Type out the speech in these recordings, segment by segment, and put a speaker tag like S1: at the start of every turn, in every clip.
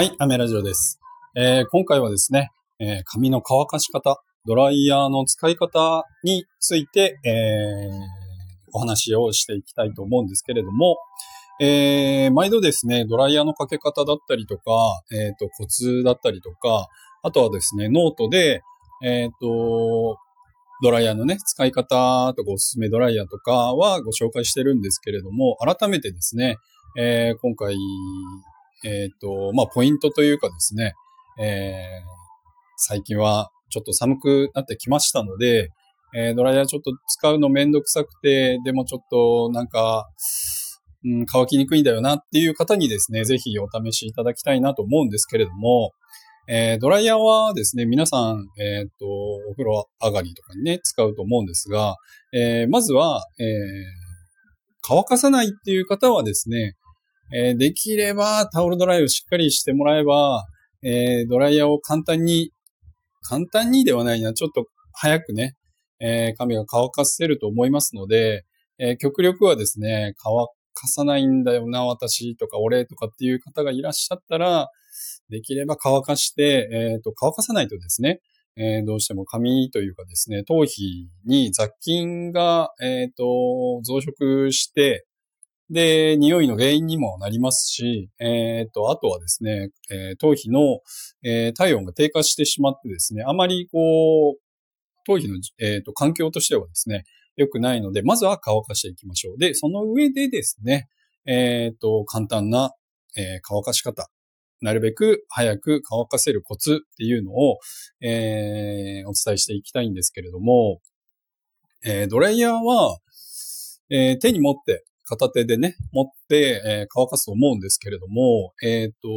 S1: はい、アメラジオです。えー今回はですね、えー髪の乾かし方、ドライヤーの使い方について、えーお話をしていきたいと思うんですけれども、え毎度ですね、ドライヤーのかけ方だったりとか、えっ、と、コツだったりとか、あとはですね、ノートで、えっ、と、ドライヤーのね、使い方とかおすすめドライヤーとかはご紹介してるんですけれども、改めてですね、え今回、えっ、と、まあ、ポイントというかですね、えー最近はちょっと寒くなってきましたので、えードライヤーちょっと使うのめんどくさくて、でもちょっとなんか、うん、乾きにくいんだよなっていう方にですね、ぜひお試しいただきたいなと思うんですけれども、えードライヤーはですね、皆さん、えっ、と、お風呂上がりとかにね、使うと思うんですが、えーまずは、えー乾かさないっていう方はですね、えーできればタオルドライをしっかりしてもらえば、えードライヤーを簡単に、簡単にではないな、ちょっと早くね、えー髪が乾かせると思いますので、えー極力はですね、乾かさないんだよな、私とか俺とかっていう方がいらっしゃったら、できれば乾かして、えっ、と、乾かさないとですね、えーどうしても髪というかですね、頭皮に雑菌が、えっ、と、増殖して、で、匂いの原因にもなりますし、えっ、と、あとはですね、えー頭皮の、えー体温が低下してしまってですね、あまりこう、頭皮の、えーと環境としてはですね、良くないので、まずは乾かしていきましょう。で、その上でですね、えっ、と、簡単な、えー乾かし方。なるべく早く乾かせるコツっていうのを、えーお伝えしていきたいんですけれども、えードライヤーは、えー手に持って、片手でね、持って、えー乾かすと思うんですけれども、えっ、と、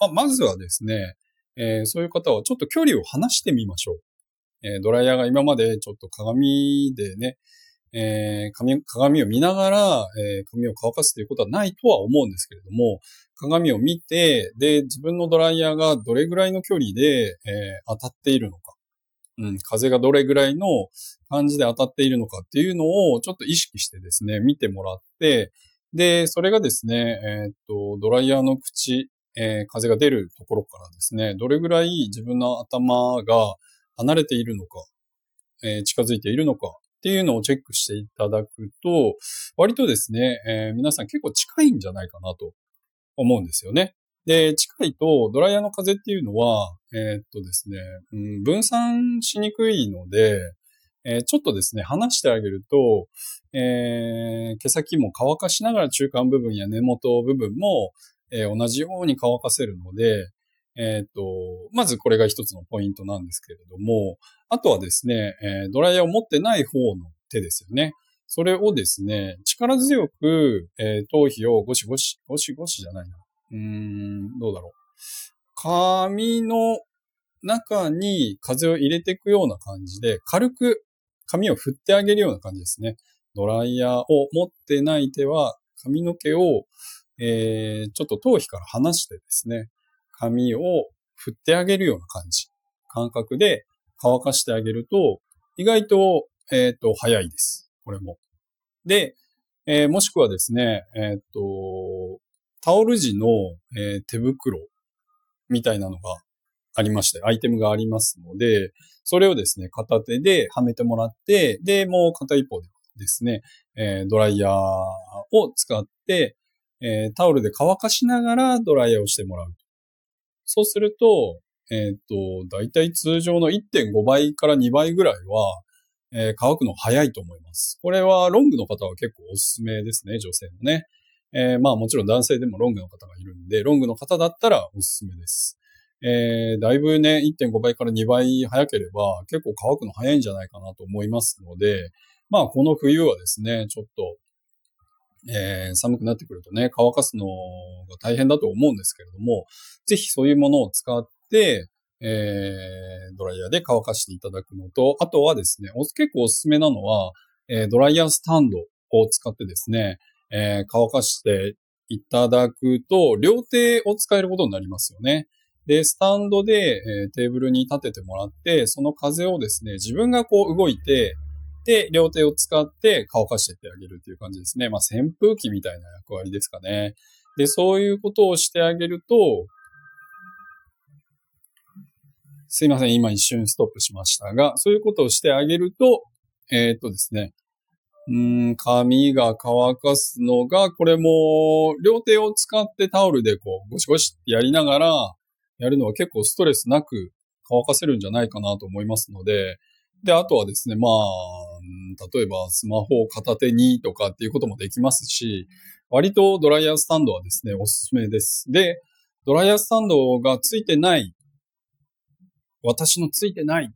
S1: まあ、まずはですね、えーそういう方はちょっと距離を離してみましょう。えドライヤーが今までちょっと鏡でね、えー鏡鏡を見ながら、えー髪を乾かすということはないとは思うんですけれども、鏡を見て、で、自分のドライヤーがどれぐらいの距離で、えー当たっているのか、うん、風がどれぐらいの感じで当たっているのかっていうのをちょっと意識してですね、見てもらって、で、それがですね、えーっと、ドライヤーの口、えー風が出るところからですね、どれぐらい自分の頭が離れているのか、えー近づいているのかっていうのをチェックしていただくと、割とですね、えー皆さん結構近いんじゃないかなと思うんですよね。で、近いとドライヤーの風っていうのは、えーっとですね、うん、分散しにくいので、えーちょっとですね、離してあげると、えー毛先も乾かしながら中間部分や根元部分も、えー同じように乾かせるので、えーっと、まずこれが一つのポイントなんですけれども、あとはですね、えドライヤーを持ってない方の手ですよね。それをですね、力強く、え頭皮をゴシゴシ、ゴシゴシじゃないな。うーん、どうだろう。髪の中に風を入れていくような感じで、軽く髪を振ってあげるような感じですね。ドライヤーを持ってない手は、髪の毛を、えー、ちょっと頭皮から離してですね、髪を振ってあげるような感じ、感覚で乾かしてあげると、意外と、えっ、と、早いです。これも。で、えーもしくはですね、えっ、と、タオル地の、えー手袋みたいなのがありまして、アイテムがありますので、それをですね、片手ではめてもらって、で、もう片一方でですね、えードライヤーを使って、えータオルで乾かしながらドライヤーをしてもらう。そうすると、えっ、と、だいたい通常の1.5倍から2倍ぐらいは、え乾くの早いと思います。これはロングの方は結構おすすめですね、女性のね。えーまあもちろん男性でもロングの方がいるんで、ロングの方だったらおすすめです。えーだいぶね、1.5倍から2倍早ければ結構乾くの早いんじゃないかなと思いますので、まあこの冬はですね、ちょっと、えー寒くなってくるとね、乾かすのが大変だと思うんですけれども、ぜひそういうものを使って、えードライヤーで乾かしていただくのと、あとはですね、結構おすすめなのは、えードライヤースタンドを使ってですね、えー、乾かしていただくと、両手を使えることになりますよね。で、スタンドで、えー、テーブルに立ててもらって、その風をですね、自分がこう動いて、で、両手を使って乾かしてってあげるっていう感じですね。まあ、扇風機みたいな役割ですかね。で、そういうことをしてあげると、すいません、今一瞬ストップしましたが、そういうことをしてあげると、えー、っとですね、うん、髪が乾かすのが、これも、両手を使ってタオルでこう、ゴシゴシってやりながら、やるのは結構ストレスなく乾かせるんじゃないかなと思いますので、で、あとはですね、まあ、例えばスマホを片手にとかっていうこともできますし、割とドライヤースタンドはですね、おすすめです。で、ドライヤースタンドがついてない、私のついてない、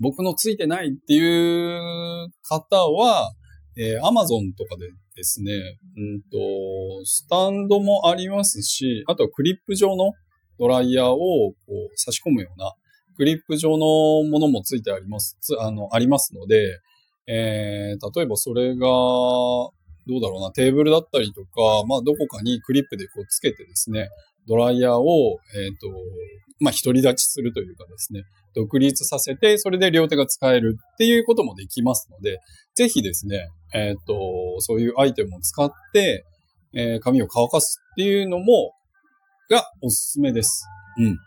S1: 僕のついてないっていう方は、えー、Amazon とかでですね、うんと、スタンドもありますし、あとはクリップ状のドライヤーをこう差し込むような、クリップ状のものもついてあります、あの、ありますので、えー、例えばそれが、どうだろうな、テーブルだったりとか、まあ、どこかにクリップでこうつけてですね、ドライヤーを、えっ、ー、と、まあ、独り立ちするというかですね、独立させて、それで両手が使えるっていうこともできますので、ぜひですね、えっ、ー、と、そういうアイテムを使って、えー、髪を乾かすっていうのも、がおすすめです。うん。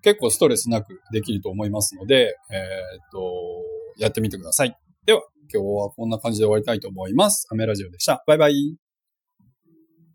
S1: 結構ストレスなくできると思いますので、えっ、と、やってみてください。では、今日はこんな感じで終わりたいと思います。アメラジオでした。バイバイ。